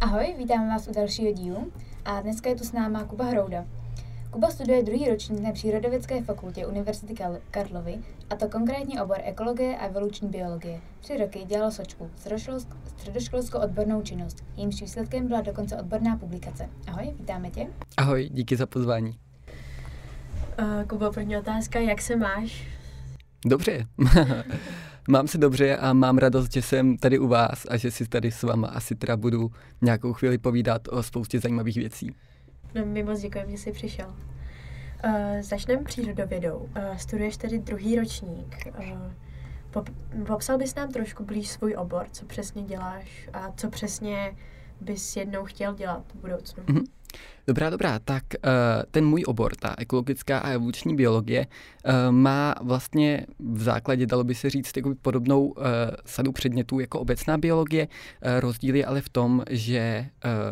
Ahoj, vítám vás u dalšího dílu a dneska je tu s náma Kuba Hrouda. Kuba studuje druhý ročník na Přírodovědské fakultě Univerzity Karlovy, a to konkrétně obor ekologie a evoluční biologie. Tři roky dělal sočku, středoškolskou odbornou činnost. Jejímž výsledkem byla dokonce odborná publikace. Ahoj, vítáme tě. Ahoj, díky za pozvání. Uh, Kuba, první otázka, jak se máš? Dobře. mám se dobře a mám radost, že jsem tady u vás a že si tady s váma asi teda budu nějakou chvíli povídat o spoustě zajímavých věcí. No, my moc děkujeme, že jsi přišel. Uh, začneme přírodovědou. Uh, studuješ tedy druhý ročník. Uh, pop, popsal bys nám trošku blíž svůj obor, co přesně děláš a co přesně bys jednou chtěl dělat v budoucnu. Mm-hmm. Dobrá, dobrá, tak uh, ten můj obor, ta ekologická a evoluční biologie, uh, má vlastně v základě, dalo by se říct, takový podobnou uh, sadu předmětů jako obecná biologie. Rozdíl je ale v tom, že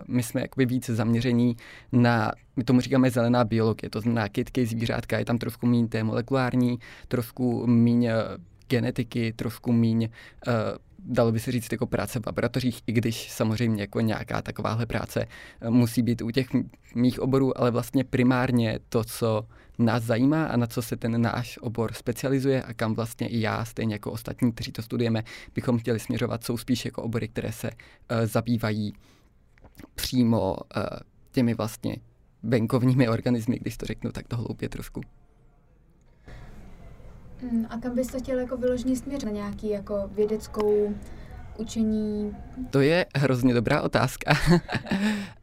my jsme jakoby víc zaměření na, my tomu říkáme zelená biologie, to znamená kytky, zvířátka, je tam trošku méně té molekulární, trošku méně genetiky, trošku uh, dalo by se říct, jako práce v laboratořích, i když samozřejmě jako nějaká takováhle práce uh, musí být u těch mých oborů, ale vlastně primárně to, co nás zajímá a na co se ten náš obor specializuje a kam vlastně i já, stejně jako ostatní, kteří to studujeme, bychom chtěli směřovat, jsou spíš jako obory, které se uh, zabývají přímo uh, těmi vlastně venkovními organismy, když to řeknu tak to hloupě trošku. Mm, a kam bys to chtěl jako vyložený směr na nějaký jako vědeckou učení? To je hrozně dobrá otázka.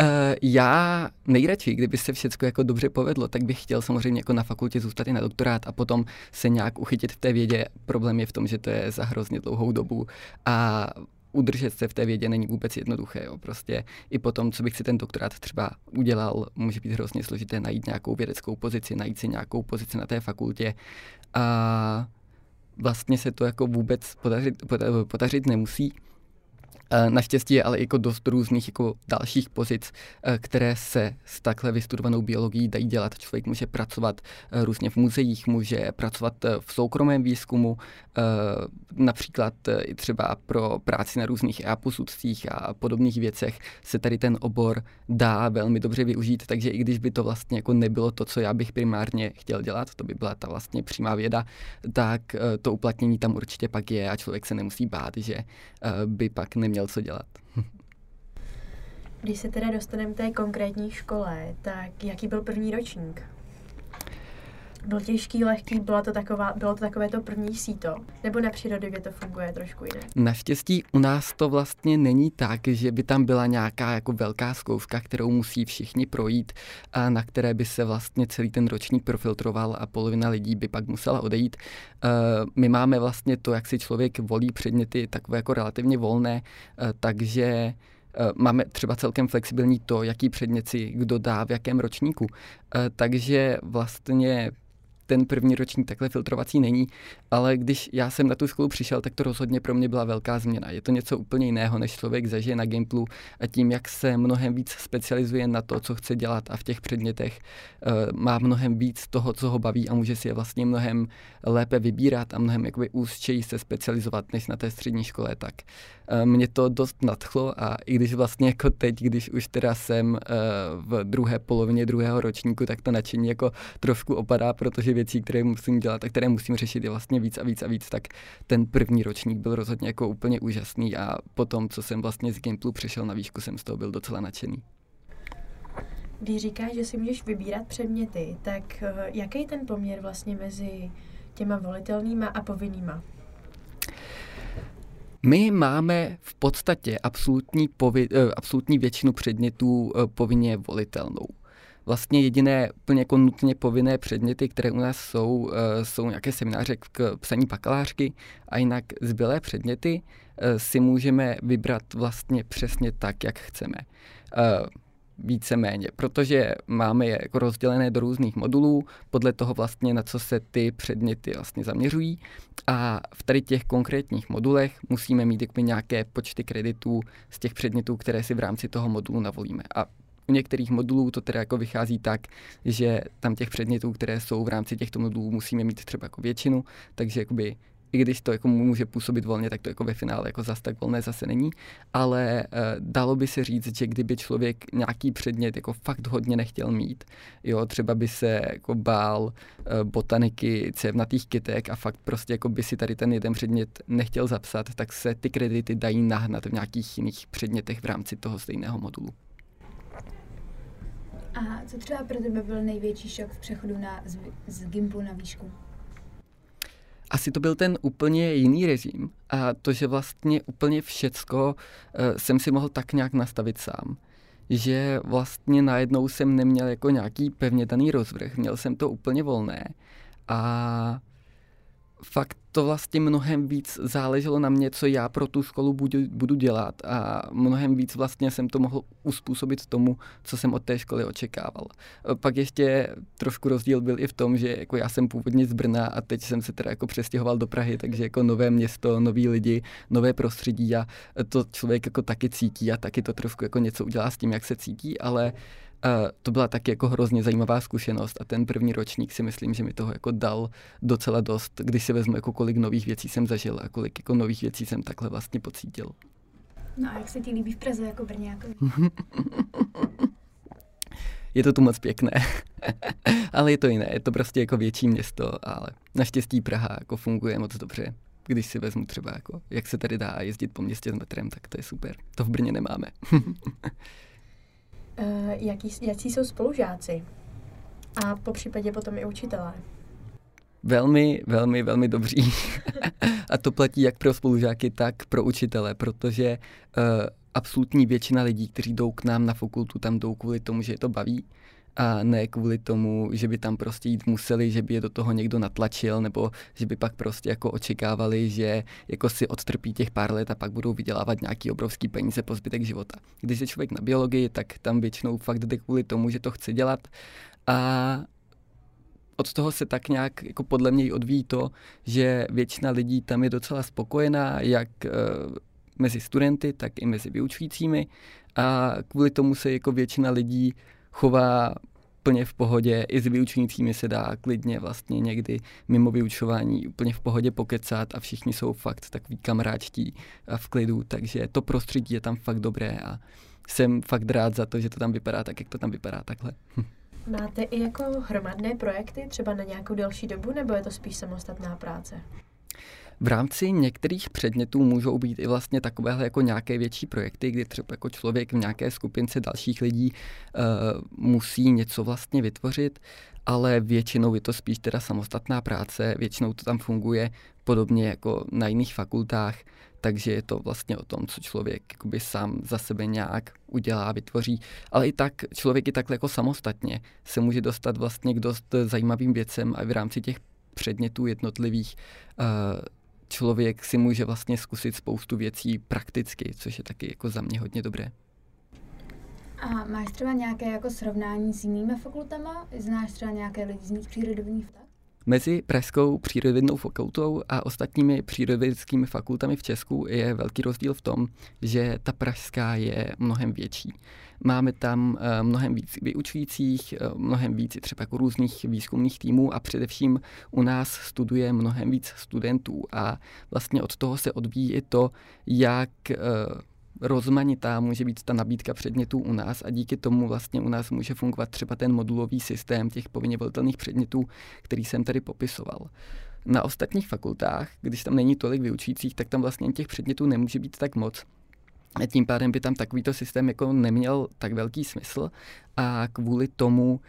Eh, já nejradši, kdyby se všechno jako dobře povedlo, tak bych chtěl samozřejmě jako na fakultě zůstat i na doktorát a potom se nějak uchytit v té vědě. Problém je v tom, že to je za hrozně dlouhou dobu a udržet se v té vědě není vůbec jednoduché. Jo. Prostě i potom, co bych si ten doktorát třeba udělal, může být hrozně složité najít nějakou vědeckou pozici, najít si nějakou pozici na té fakultě. A vlastně se to jako vůbec podařit, podařit nemusí. Eh, naštěstí je ale jako dost různých jako dalších pozic, eh, které se s takhle vystudovanou biologií dají dělat. Člověk může pracovat eh, různě v muzeích, může pracovat v soukromém výzkumu, například i třeba pro práci na různých EA posudcích a podobných věcech se tady ten obor dá velmi dobře využít, takže i když by to vlastně jako nebylo to, co já bych primárně chtěl dělat, to by byla ta vlastně přímá věda, tak to uplatnění tam určitě pak je a člověk se nemusí bát, že by pak neměl neměl co dělat. Když se teda dostaneme té konkrétní škole, tak jaký byl první ročník? Byl těžký, lehký, bylo to, taková, bylo to takové to první síto? Nebo na přírodě to funguje trošku jinak? Naštěstí u nás to vlastně není tak, že by tam byla nějaká jako velká zkouška, kterou musí všichni projít a na které by se vlastně celý ten ročník profiltroval a polovina lidí by pak musela odejít. Eh, my máme vlastně to, jak si člověk volí předměty, takové jako relativně volné, eh, takže eh, máme třeba celkem flexibilní to, jaký předmět si kdo dá v jakém ročníku. Takže vlastně ten první ročník takhle filtrovací není, ale když já jsem na tu školu přišel, tak to rozhodně pro mě byla velká změna. Je to něco úplně jiného, než člověk zažije na Gimplu a tím, jak se mnohem víc specializuje na to, co chce dělat a v těch předmětech uh, má mnohem víc toho, co ho baví a může si je vlastně mnohem lépe vybírat a mnohem jakoby úzčeji se specializovat, než na té střední škole, tak uh, mě to dost nadchlo a i když vlastně jako teď, když už teda jsem uh, v druhé polovině druhého ročníku, tak to nadšení jako trošku opadá, protože věcí, které musím dělat a které musím řešit je vlastně víc a víc a víc, tak ten první ročník byl rozhodně jako úplně úžasný a potom, co jsem vlastně z Gimplu přešel na výšku, jsem z toho byl docela nadšený. Když říkáš, že si můžeš vybírat předměty, tak eh, jaký je ten poměr vlastně mezi těma volitelnýma a povinnýma? My máme v podstatě absolutní, povi, eh, absolutní většinu předmětů eh, povinně volitelnou vlastně jediné úplně jako nutně povinné předměty, které u nás jsou, eh, jsou nějaké semináře k psaní bakalářky a jinak zbylé předměty eh, si můžeme vybrat vlastně přesně tak, jak chceme. Eh, víceméně, protože máme je jako rozdělené do různých modulů, podle toho vlastně na co se ty předměty vlastně zaměřují a v tady těch konkrétních modulech musíme mít nějaké počty kreditů z těch předmětů, které si v rámci toho modulu navolíme. A u některých modulů to teda jako vychází tak, že tam těch předmětů, které jsou v rámci těchto modulů, musíme mít třeba jako většinu, takže jakoby i když to jako může působit volně, tak to jako ve finále jako zase tak volné zase není, ale uh, dalo by se říct, že kdyby člověk nějaký předmět jako fakt hodně nechtěl mít, jo, třeba by se jako bál uh, botaniky, cévnatých kytek a fakt prostě jako by si tady ten jeden předmět nechtěl zapsat, tak se ty kredity dají nahnat v nějakých jiných předmětech v rámci toho stejného modulu. A co třeba pro tebe byl největší šok v přechodu na, z, z Gimpu na výšku? asi to byl ten úplně jiný režim a to, že vlastně úplně všecko uh, jsem si mohl tak nějak nastavit sám. Že vlastně najednou jsem neměl jako nějaký pevně daný rozvrh, měl jsem to úplně volné a fakt to vlastně mnohem víc záleželo na mě, co já pro tu školu budu, budu dělat a mnohem víc vlastně jsem to mohl uspůsobit tomu, co jsem od té školy očekával. Pak ještě trošku rozdíl byl i v tom, že jako já jsem původně z Brna a teď jsem se teda jako přestěhoval do Prahy, takže jako nové město, noví lidi, nové prostředí a to člověk jako taky cítí a taky to trošku jako něco udělá s tím, jak se cítí, ale uh, to byla taky jako hrozně zajímavá zkušenost a ten první ročník si myslím, že mi toho jako dal docela dost, když si vezmu, jako kolik nových věcí jsem zažil a kolik jako nových věcí jsem takhle vlastně pocítil. No a jak se ti líbí v Praze jako Brňákovi? je to tu moc pěkné, ale je to jiné, je to prostě jako větší město, ale naštěstí Praha jako funguje moc dobře. Když si vezmu třeba, jako, jak se tady dá jezdit po městě s metrem, tak to je super. To v Brně nemáme. Uh, jaký, jaký jsou spolužáci? A po případě potom i učitelé? Velmi, velmi, velmi dobří. a to platí jak pro spolužáky, tak pro učitele, protože uh, absolutní většina lidí, kteří jdou k nám na fakultu, tam jdou kvůli tomu, že je to baví a ne kvůli tomu, že by tam prostě jít museli, že by je do toho někdo natlačil, nebo že by pak prostě jako očekávali, že jako si odtrpí těch pár let a pak budou vydělávat nějaký obrovský peníze po zbytek života. Když je člověk na biologii, tak tam většinou fakt jde kvůli tomu, že to chce dělat a od toho se tak nějak jako podle mě odvíjí to, že většina lidí tam je docela spokojená, jak uh, mezi studenty, tak i mezi vyučujícími a kvůli tomu se jako většina lidí chová úplně v pohodě, i s vyučujícími se dá klidně vlastně někdy mimo vyučování úplně v pohodě pokecat a všichni jsou fakt takový kamarádští a v klidu, takže to prostředí je tam fakt dobré a jsem fakt rád za to, že to tam vypadá tak, jak to tam vypadá takhle. Máte i jako hromadné projekty třeba na nějakou delší dobu, nebo je to spíš samostatná práce? V rámci některých předmětů můžou být i vlastně takovéhle jako nějaké větší projekty, kdy třeba jako člověk v nějaké skupince dalších lidí uh, musí něco vlastně vytvořit, ale většinou je to spíš teda samostatná práce, většinou to tam funguje podobně jako na jiných fakultách, takže je to vlastně o tom, co člověk jakoby sám za sebe nějak udělá, vytvoří, ale i tak člověk i takhle jako samostatně se může dostat vlastně k dost zajímavým věcem a v rámci těch předmětů jednotlivých uh, člověk si může vlastně zkusit spoustu věcí prakticky, což je taky jako za mě hodně dobré. A máš třeba nějaké jako srovnání s jinými fakultama? Znáš třeba nějaké lidi z jiných přírodovědných tak? Mezi Pražskou přírodovědnou fakultou a ostatními přírodovědskými fakultami v Česku je velký rozdíl v tom, že ta pražská je mnohem větší. Máme tam eh, mnohem víc vyučujících, eh, mnohem víc třeba jako různých výzkumných týmů a především u nás studuje mnohem víc studentů a vlastně od toho se odvíjí i to, jak eh, rozmanitá může být ta nabídka předmětů u nás a díky tomu vlastně u nás může fungovat třeba ten modulový systém těch povinně volitelných předmětů, který jsem tady popisoval. Na ostatních fakultách, když tam není tolik vyučujících, tak tam vlastně těch předmětů nemůže být tak moc. A tím pádem by tam takovýto systém jako neměl tak velký smysl a kvůli tomu uh,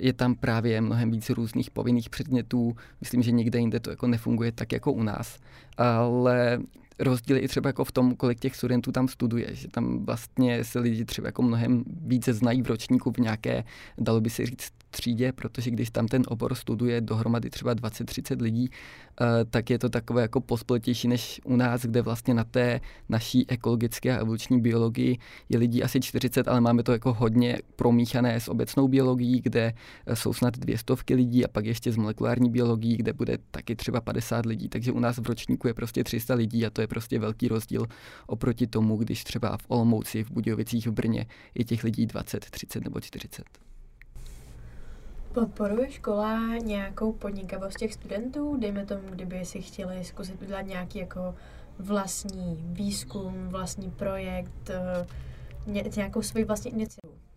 je tam právě mnohem víc různých povinných předmětů. Myslím, že nikde jinde to jako nefunguje tak jako u nás. Ale rozdíl i třeba jako v tom, kolik těch studentů tam studuje, že tam vlastně se lidi třeba jako mnohem více znají v ročníku v nějaké, dalo by se říct, třídě, protože když tam ten obor studuje dohromady třeba 20-30 lidí, eh, tak je to takové jako pospletější než u nás, kde vlastně na té naší ekologické a evoluční biologii je lidí asi 40, ale máme to jako hodně promíchané s obecnou biologií, kde eh, jsou snad dvě stovky lidí a pak ještě s molekulární biologií, kde bude taky třeba 50 lidí, takže u nás v ročníku je prostě 300 lidí a to je prostě velký rozdíl oproti tomu, když třeba v Olomouci, v Budějovicích, v Brně je těch lidí 20, 30 nebo 40. Podporuje škola nějakou podnikavost těch studentů? Dejme tomu, kdyby si chtěli zkusit udělat nějaký jako vlastní výzkum, vlastní projekt, eh, nějakou svoji vlastní iniciativu.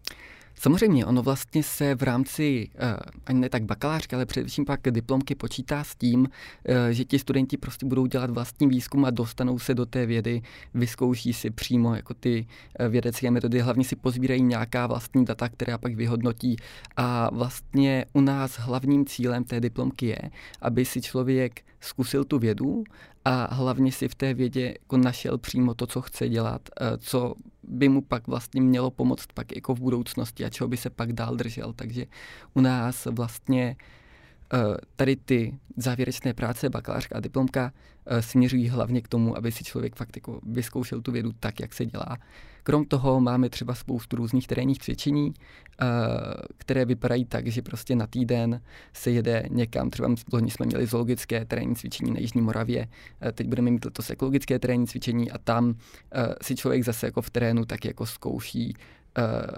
Samozřejmě, ono vlastně se v rámci uh, ani ne tak bakalářky, ale především pak diplomky počítá s tím, uh, že ti studenti prostě budou dělat vlastní výzkum a dostanou se do té vědy, vyzkouší si přímo jako ty uh, vědecké metody, hlavně si pozbírají nějaká vlastní data, která pak vyhodnotí. A vlastně u nás hlavním cílem té diplomky je, aby si člověk zkusil tu vědu a hlavně si v té vědě jako našel přímo to, co chce dělat, co by mu pak vlastně mělo pomoct pak jako v budoucnosti a čeho by se pak dál držel. Takže u nás vlastně eh, tady ty závěrečné práce, bakalářka a diplomka eh, směřují hlavně k tomu, aby si člověk fakt jako vyzkoušel tu vědu tak, jak se dělá. Krom toho máme třeba spoustu různých terénních cvičení, eh, které vypadají tak, že prostě na týden se jede někam, třeba loni jsme měli zoologické terénní cvičení na Jižní Moravě, eh, teď budeme mít letos ekologické terénní cvičení a tam si člověk zase jako v terénu tak jako zkouší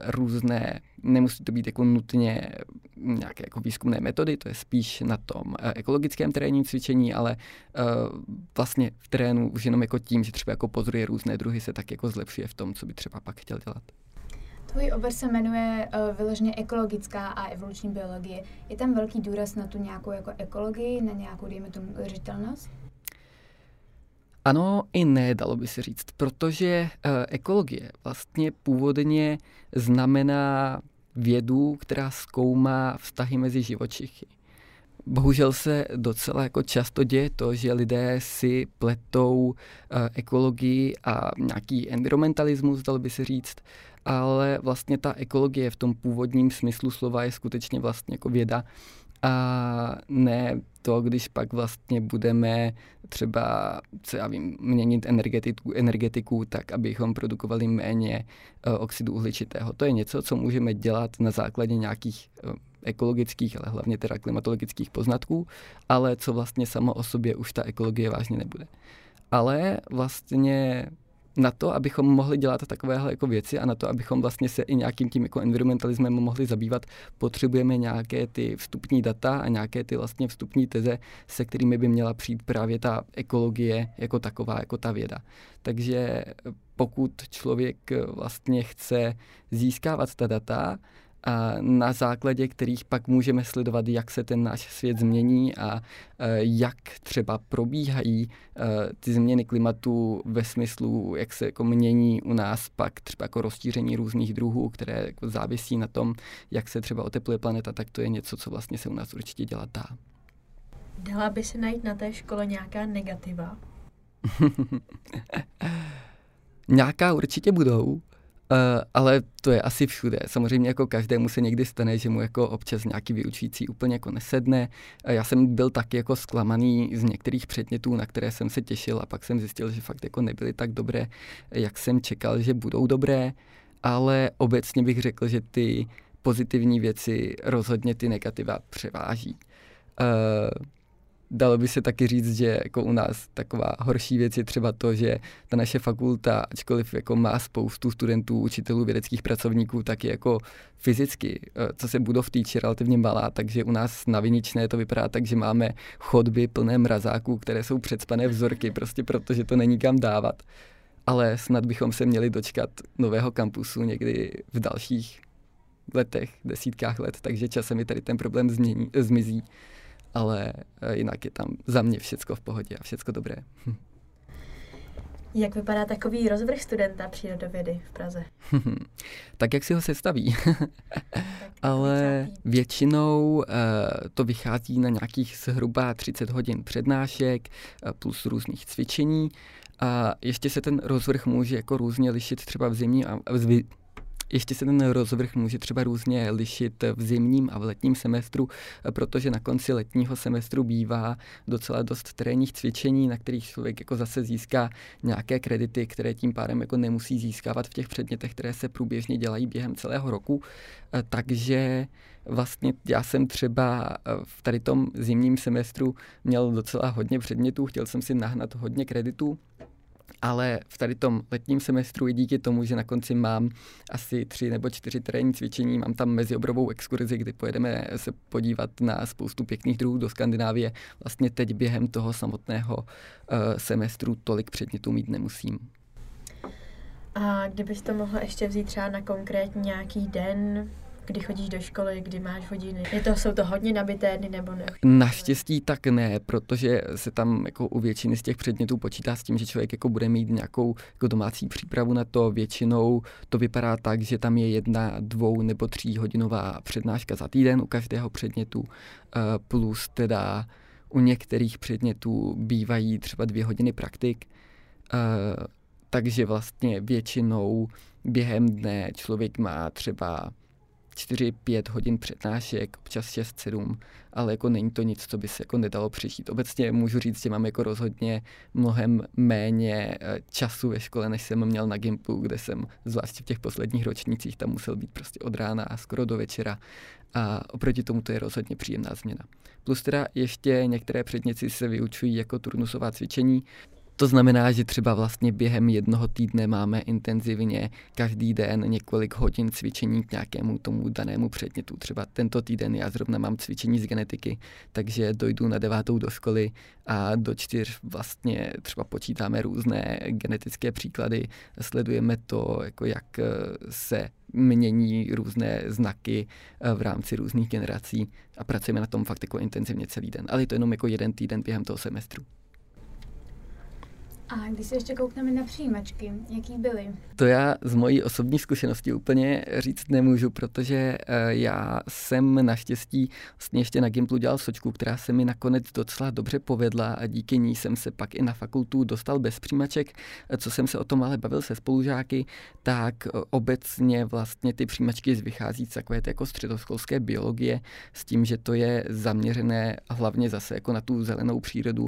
různé, nemusí to být jako nutně nějaké jako výzkumné metody, to je spíš na tom ekologickém terénním cvičení, ale vlastně v terénu už jenom jako tím, že třeba jako pozoruje různé druhy, se tak jako zlepšuje v tom, co by třeba pak chtěl dělat. Tvůj obor se jmenuje uh, vyloženě ekologická a evoluční biologie. Je tam velký důraz na tu nějakou jako ekologii, na nějakou, dejme tomu, udržitelnost? Ano i ne, dalo by se říct, protože uh, ekologie vlastně původně znamená vědu, která zkoumá vztahy mezi živočichy. Bohužel se docela jako často děje to, že lidé si pletou uh, ekologii a nějaký environmentalismus, dalo by se říct, ale vlastně ta ekologie v tom původním smyslu slova je skutečně vlastně jako věda a ne to, když pak vlastně budeme třeba, co já vím, měnit energetiku, energetiku tak, abychom produkovali méně uh, oxidu uhličitého. To je něco, co můžeme dělat na základě nějakých uh, ekologických, ale hlavně teda klimatologických poznatků, ale co vlastně samo o sobě už ta ekologie vážně nebude. Ale vlastně na to, abychom mohli dělat takovéhle jako věci a na to, abychom vlastně se i nějakým tím jako environmentalismem mohli zabývat, potřebujeme nějaké ty vstupní data a nějaké ty vlastně vstupní teze, se kterými by měla přijít právě ta ekologie jako taková, jako ta věda. Takže pokud člověk vlastně chce získávat ta data, na základě kterých pak můžeme sledovat, jak se ten náš svět změní a e, jak třeba probíhají e, ty změny klimatu ve smyslu, jak se jako mění u nás pak třeba jako rozšíření různých druhů, které jako závisí na tom, jak se třeba otepluje planeta, tak to je něco, co vlastně se u nás určitě dělat dá. Dala by se najít na té škole nějaká negativa? nějaká určitě budou. Uh, ale to je asi všude. Samozřejmě jako každému se někdy stane, že mu jako občas nějaký vyučující úplně jako nesedne. Uh, já jsem byl taky jako zklamaný z některých předmětů, na které jsem se těšil a pak jsem zjistil, že fakt jako nebyly tak dobré, jak jsem čekal, že budou dobré, ale obecně bych řekl, že ty pozitivní věci rozhodně ty negativa převáží. Uh, dalo by se taky říct, že jako u nás taková horší věc je třeba to, že ta naše fakulta, ačkoliv jako má spoustu studentů, učitelů, vědeckých pracovníků, tak je jako fyzicky, eh, co se budov týče, relativně malá, takže u nás na Viničné to vypadá tak, že máme chodby plné mrazáků, které jsou předspané vzorky, prostě protože to není kam dávat. Ale snad bychom se měli dočkat nového kampusu někdy v dalších letech, desítkách let, takže časem mi tady ten problém změní, zmizí ale eh, jinak je tam za mě všecko v pohodě a všecko dobré. Hm. Jak vypadá takový rozvrh studenta přírodovědy v Praze? tak jak si ho sestaví. Ale většinou uh, to vychází na nějakých zhruba 30 hodin přednášek uh, plus různých cvičení. A ještě se ten rozvrh může jako různě lišit třeba v zimním a v, ještě se ten rozvrh může třeba různě lišit v zimním a v letním semestru, protože na konci letního semestru bývá docela dost terénních cvičení, na kterých člověk jako zase získá nějaké kredity, které tím pádem jako nemusí získávat v těch předmětech, které se průběžně dělají během celého roku. Takže vlastně já jsem třeba v tady tom zimním semestru měl docela hodně předmětů, chtěl jsem si nahnat hodně kreditů, ale v tady tom letním semestru i díky tomu, že na konci mám asi tři nebo čtyři terénní cvičení, mám tam meziobrovou exkurzi, kdy pojedeme se podívat na spoustu pěkných druhů do Skandinávie. Vlastně teď během toho samotného uh, semestru tolik předmětů mít nemusím. A kdybys to mohla ještě vzít třeba na konkrétní nějaký den, kdy chodíš do školy, kdy máš hodiny? Je to, jsou to hodně nabité dny nebo ne? Naštěstí tak ne, protože se tam jako u většiny z těch předmětů počítá s tím, že člověk jako bude mít nějakou jako domácí přípravu na to. Většinou to vypadá tak, že tam je jedna, dvou nebo tří hodinová přednáška za týden u každého předmětu, eh, plus teda u některých předmětů bývají třeba dvě hodiny praktik. Eh, takže vlastně většinou během dne člověk má třeba 4-5 hodin přednášek, občas 6-7, ale jako není to nic, co by se jako nedalo přečít. Obecně můžu říct, že mám jako rozhodně mnohem méně eh, času ve škole, než jsem měl na Gimplu, kde jsem zvláště v těch posledních ročnících tam musel být prostě od rána a skoro do večera. A oproti tomu to je rozhodně příjemná změna. Plus teda ještě některé předměty se vyučují jako turnusová cvičení, to znamená, že třeba vlastně během jednoho týdne máme intenzivně každý den několik hodin cvičení k nějakému tomu danému předmětu. Třeba tento týden já zrovna mám cvičení z genetiky, takže dojdu na devátou do školy a do čtyř vlastně třeba počítáme různé genetické příklady, sledujeme to, jako jak eh, se mění různé znaky eh, v rámci různých generací a pracujeme na tom fakt jako intenzivně celý den. Ale je to jenom jako jeden týden během toho semestru. A když se ještě koukneme na přijímačky, jaký byly? To já z mojí osobní zkušenosti úplně říct nemůžu, protože uh, já jsem naštěstí vlastně ještě na Gimplu dělal sočku, která se mi nakonec docela dobře povedla a díky ní jsem se pak i na fakultu dostal bez přijímaček. Co jsem se o tom ale bavil se spolužáky, tak uh, obecně vlastně ty přijímačky vychází z takové jako středoškolské biologie s tím, že to je zaměřené hlavně zase jako na tu zelenou přírodu,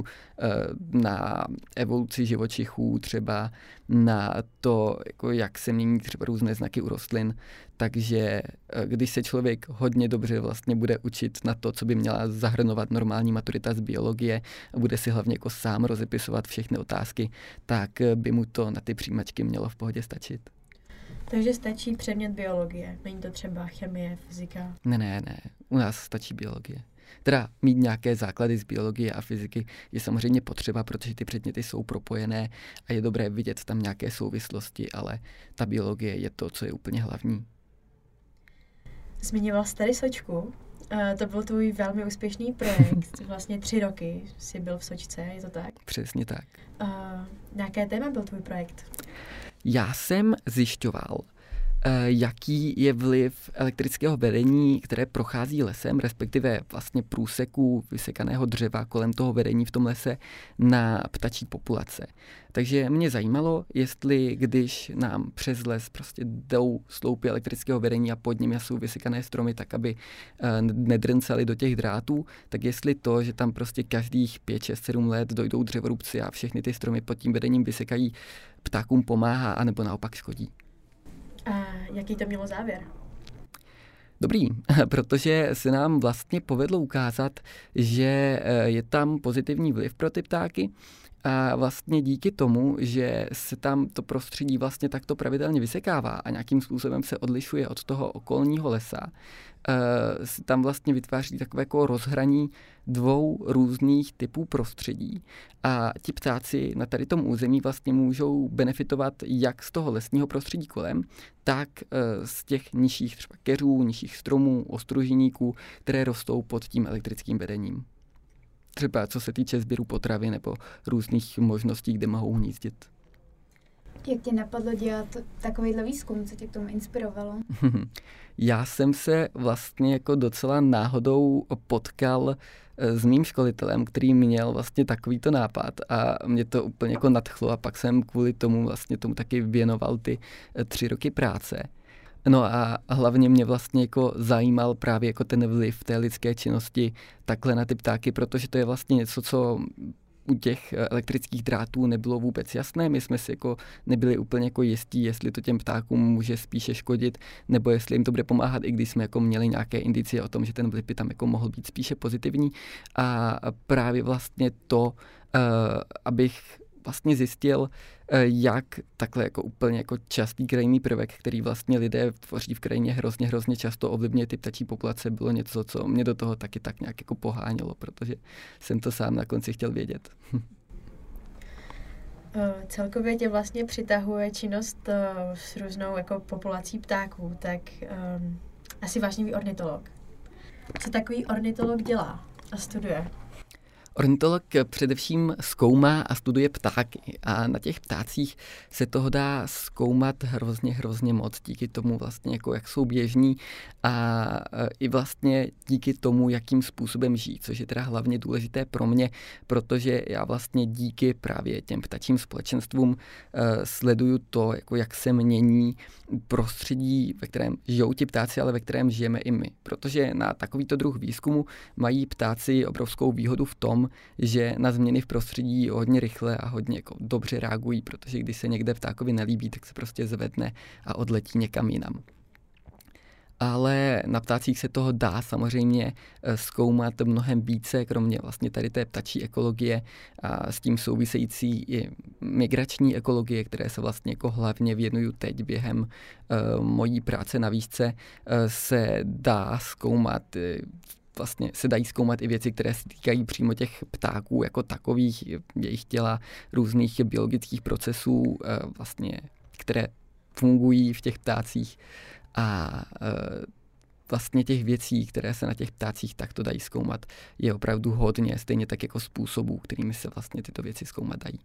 na evoluci živočichů, třeba na to, jako jak se mění třeba různé znaky u rostlin. Takže eh, když se člověk hodně dobře vlastně bude učit na to, co by měla zahrnovat normální maturita z biologie a bude si hlavně jako sám rozepisovat všechny otázky, tak eh, by mu to na ty přijímačky mělo v pohodě stačit. Takže stačí předmět biologie, není to třeba chemie, fyzika? Ne, ne, ne, u nás stačí biologie. Teda mít nějaké základy z biologie a fyziky je samozřejmě potřeba, protože ty předměty jsou propojené a je dobré vidět tam nějaké souvislosti, ale ta biologie je to, co je úplně hlavní. Zmiňoval jsi tady Sočku. Uh, to byl tvůj velmi úspěšný projekt. Vlastně tři roky jsi byl v Sočce, je to tak? Přesně tak. Uh, nějaké téma byl tvůj projekt? Já jsem zjišťoval, Eh, jaký je vliv elektrického vedení, které prochází lesem, respektive vlastně průseků vysekaného dřeva kolem toho vedení v tom lese na ptačí populace. Takže mě zajímalo, jestli když nám přes les prostě jdou sloupy elektrického vedení a pod nimi jsou vysekané stromy tak, aby eh, nedrncali do těch drátů, tak jestli to, že tam prostě každých 5, 6, 7 let dojdou dřevorubci a všechny ty stromy pod tím vedením vysekají, ptákům pomáhá, anebo naopak škodí. Jaký to mělo závěr? Dobrý, protože se nám vlastně povedlo ukázat, že eh, je tam pozitivní vliv pro ty ptáky a vlastně díky tomu, že se tam to prostředí vlastně takto pravidelně vysekává a nějakým způsobem se odlišuje od toho okolního lesa, Eh, se tam vlastně vytváří takové jako rozhraní dvou různých typů prostředí a ti ptáci na tady tom území vlastně můžou benefitovat jak z toho lesního prostředí kolem, tak eh, z těch nižších třeba keřů, nižších stromů, ostružiníků, které rostou pod tím elektrickým vedením. Třeba co se týče sběru potravy nebo různých možností, kde mohou hnízdit. Jak tě napadlo dělat takovýhle výzkum, co tě k tomu inspirovalo? Já jsem se vlastně jako docela náhodou potkal eh, s mým školitelem, který měl vlastně takovýto nápad a mě to úplně jako nadchlo a pak jsem kvůli tomu vlastně tomu taky věnoval ty eh, tři roky práce. No a hlavně mě vlastně jako zajímal právě jako ten vliv té lidské činnosti takhle na ty ptáky, protože to je vlastně něco, co u těch elektrických drátů nebylo vůbec jasné. My jsme si jako nebyli úplně jako jistí, jestli to těm ptákům může spíše škodit, nebo jestli jim to bude pomáhat, i když jsme jako měli nějaké indicie o tom, že ten vliv by tam jako mohl být spíše pozitivní. A právě vlastně to, uh, abych vlastně zjistil, eh, jak takhle jako úplně jako častý krajinný prvek, který vlastně lidé tvoří v krajině hrozně, hrozně často ovlivňuje ty ptačí populace, bylo něco, co mě do toho taky tak nějak jako pohánělo, protože jsem to sám na konci chtěl vědět. Eh, celkově tě vlastně přitahuje činnost eh, s různou jako populací ptáků, tak um, asi vážný ornitolog. Co takový ornitolog dělá a studuje? Ornitolog především zkoumá a studuje ptáky a na těch ptácích se toho dá zkoumat hrozně, hrozně moc díky tomu vlastně, jako jak jsou běžní a e, i vlastně díky tomu, jakým způsobem žijí, což je teda hlavně důležité pro mě, protože já vlastně díky právě těm ptačím společenstvům e, sleduju to, jako jak se mění prostředí, ve kterém žijou ti ptáci, ale ve kterém žijeme i my. Protože na takovýto druh výzkumu mají ptáci obrovskou výhodu v tom, že na změny v prostředí hodně rychle a hodně jako dobře reagují, protože když se někde ptákovi nelíbí, tak se prostě zvedne a odletí někam jinam. Ale na ptácích se toho dá samozřejmě eh, zkoumat mnohem více, kromě vlastně tady té ptačí ekologie a s tím související i migrační ekologie, které se vlastně jako hlavně věnuju teď během uh, mojí práce na výšce, uh, se dá zkoumat vlastně se dají zkoumat i věci, které se týkají přímo těch ptáků jako takových, jejich těla, různých biologických procesů, eh, vlastně, které fungují v těch ptácích a eh, vlastně těch věcí, které se na těch ptácích takto dají zkoumat, je opravdu hodně, stejně tak jako způsobů, kterými se vlastně tyto věci zkoumat dají.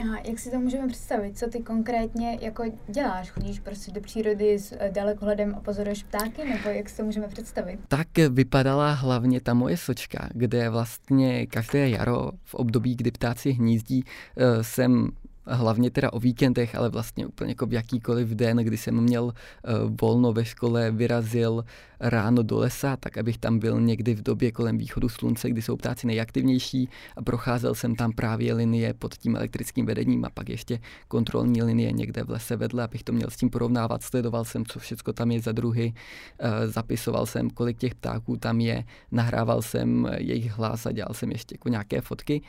A jak si to můžeme představit? Co ty konkrétně jako děláš? Chodíš prostě do přírody s eh, dalekohledem a pozoruješ ptáky? Nebo jak si to můžeme představit? Tak vypadala hlavně ta moje sočka, kde vlastně každé jaro v období, kdy ptáci hnízdí, eh, jsem hlavně teda o víkendech, ale vlastně úplně jako v jakýkoliv den, kdy jsem měl uh, volno ve škole, vyrazil ráno do lesa, tak abych tam byl někdy v době kolem východu slunce, kdy jsou ptáci nejaktivnější a procházel jsem tam právě linie pod tím elektrickým vedením a pak ještě kontrolní linie někde v lese vedle, abych to měl s tím porovnávat, sledoval jsem, co všechno tam je za druhy, uh, zapisoval jsem, kolik těch ptáků tam je, nahrával jsem jejich hlas a dělal jsem ještě jako nějaké fotky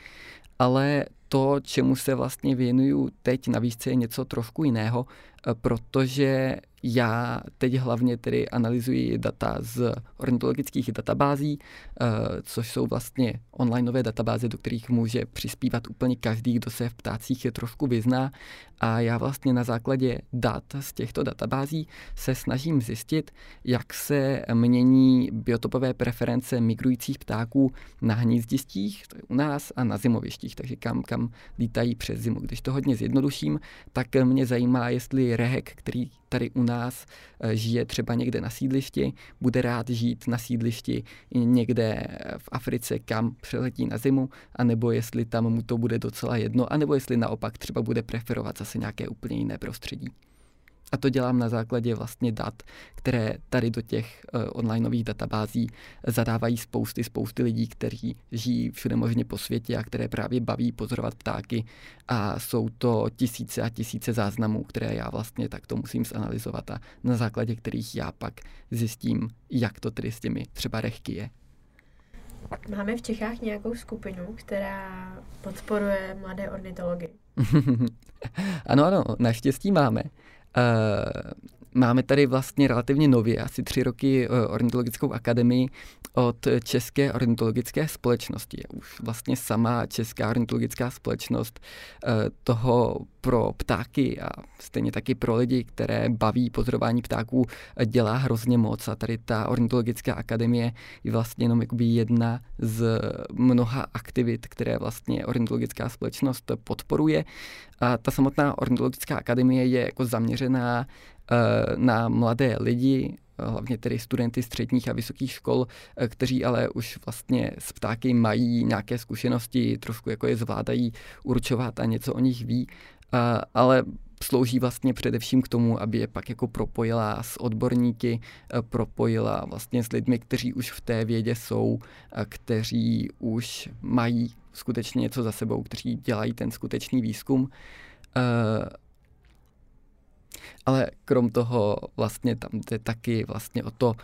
ale to, čemu se vlastně věnuju teď na výšce, je něco trošku jiného, eh, protože já teď hlavně tedy analyzuji data z ornitologických databází, eh, což jsou vlastně onlineové databáze, do kterých může přispívat úplně každý, kdo se v ptácích je trošku vyzná. A já vlastně na základě dat z těchto databází se snažím zjistit, jak se mění biotopové preference migrujících ptáků na je u nás, a na zimovištích, takže kam, kam lítají přes zimu. Když to hodně zjednoduším, tak mě zajímá, jestli rehek, který tady u nás eh, žije třeba někde na sídlišti, bude rád žít na sídlišti někde v Africe, kam přeletí na zimu, anebo jestli tam mu to bude docela jedno, anebo jestli naopak třeba bude preferovat zase nějaké úplně jiné prostředí. A to dělám na základě vlastně dat, které tady do těch uh, onlineových databází zadávají spousty, spousty lidí, kteří žijí všude možně po světě a které právě baví pozorovat ptáky. A jsou to tisíce a tisíce záznamů, které já vlastně takto musím zanalizovat a na základě kterých já pak zjistím, jak to tedy s těmi třeba rechky je. Máme v Čechách nějakou skupinu, která podporuje mladé ornitology. ano, ano, naštěstí máme. Uh, máme tady vlastně relativně nově, asi tři roky, uh, ornitologickou akademii od České ornitologické společnosti. Už vlastně sama Česká ornitologická společnost uh, toho pro ptáky a stejně taky pro lidi, které baví pozorování ptáků, dělá hrozně moc. A tady ta ornitologická akademie je vlastně jenom jedna z mnoha aktivit, které vlastně ornitologická společnost podporuje. A ta samotná ornitologická akademie je jako zaměřená na mladé lidi, hlavně tedy studenty středních a vysokých škol, eh, kteří ale už vlastně s ptáky mají nějaké zkušenosti, trošku jako je zvládají určovat a něco o nich ví ale slouží vlastně především k tomu, aby je pak jako propojila s odborníky, eh, propojila vlastně s lidmi, kteří už v té vědě jsou, kteří už mají skutečně něco za sebou, kteří dělají ten skutečný výzkum. Ale krom toho vlastně tam jde taky vlastně o to,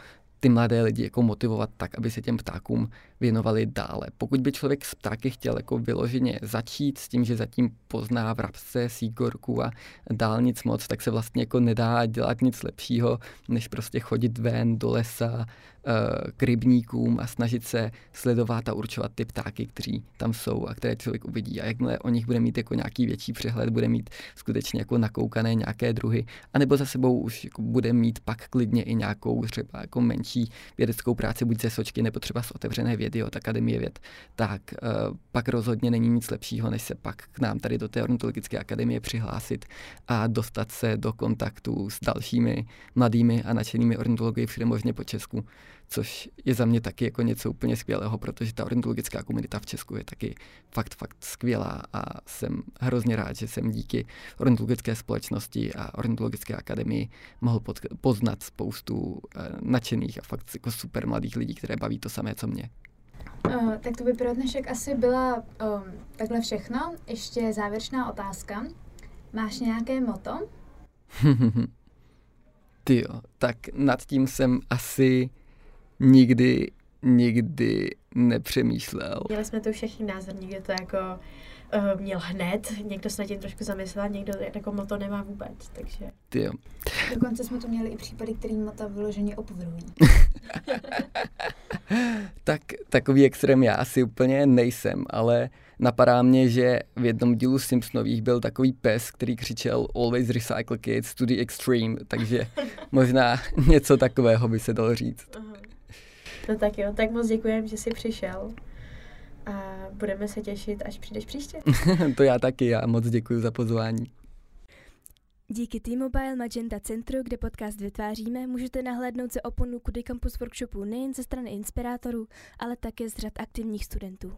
ty mladé lidi jako motivovat tak, aby se těm ptákům věnovali dále. Pokud by člověk s ptáky chtěl jako vyloženě začít s tím, že zatím pozná vrabce, sígorku a dál nic moc, tak se vlastně jako nedá dělat nic lepšího, než prostě chodit ven do lesa, Eh, k rybníkům a snažit se sledovat a určovat ty ptáky, kteří tam jsou a které člověk uvidí. A jakmile o nich bude mít jako nějaký větší přehled, bude mít skutečně jako nakoukané nějaké druhy, anebo za sebou už jako bude mít pak klidně i nějakou třeba jako menší vědeckou práci, buď ze sočky nebo třeba z otevřené vědy od Akademie věd, tak uh, pak rozhodně není nic lepšího, než se pak k nám tady do té ornitologické akademie přihlásit a dostat se do kontaktu s dalšími mladými a nadšenými ornitology všude možně po Česku což je za mě taky jako něco úplně skvělého, protože ta ornitologická komunita v Česku je taky fakt, fakt skvělá a jsem hrozně rád, že jsem díky ornitologické společnosti a ornitologické akademii mohl pod, poznat spoustu uh, nadšených a fakt jako super mladých lidí, které baví to samé, co mě. Uh, tak to by pro dnešek asi byla um, takhle všechno. Ještě závěrečná otázka. Máš nějaké moto? Ty jo, tak nad tím jsem asi nikdy, nikdy nepřemýšlel. Měli jsme tu všechny názor, někdo to jako uh, měl hned, někdo se na tím trošku zamyslel, někdo jako moto nemá vůbec, takže... Ty jo. Dokonce jsme tu měli i případy, který mota vyloženě opovrhují. tak takový extrém já asi úplně nejsem, ale napadá mě, že v jednom dílu Simpsonových byl takový pes, který křičel Always recycle kids to the extreme, takže možná něco takového by se dalo říct. Uh-huh. No tak jo, tak moc děkujem, že jsi přišel a budeme se těšit, až přijdeš příště. to já taky, já moc děkuji za pozvání. Díky T-Mobile Magenta Centru, kde podcast vytváříme, můžete nahlédnout se oponu Kudy Campus Workshopu nejen ze strany inspirátorů, ale také z řad aktivních studentů.